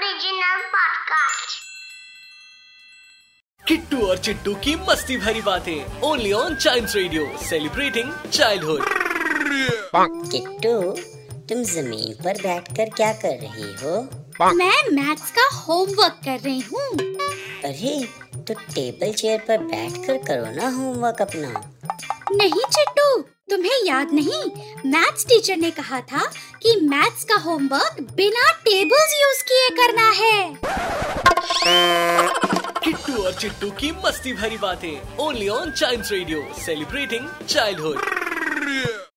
Original podcast. Kittu और चिट्टू की मस्ती भरी बातें only on child radio celebrating childhood Kittu तुम ज़मीन पर बैठकर क्या कर रही हो? मैं मैथ्स का होमवर्क कर रही हूँ। अरे तो टेबल चेयर पर बैठकर करो ना होमवर्क अपना। नहीं चिट्टू तुम्हें याद नहीं? मैथ्स टीचर ने कहा था कि मैथ्स का होमवर्क बिना टेबल्स यूज़ किए करना है। किट्टू और चिट्टू की मस्ती भरी बातें only on child radio celebrating childhood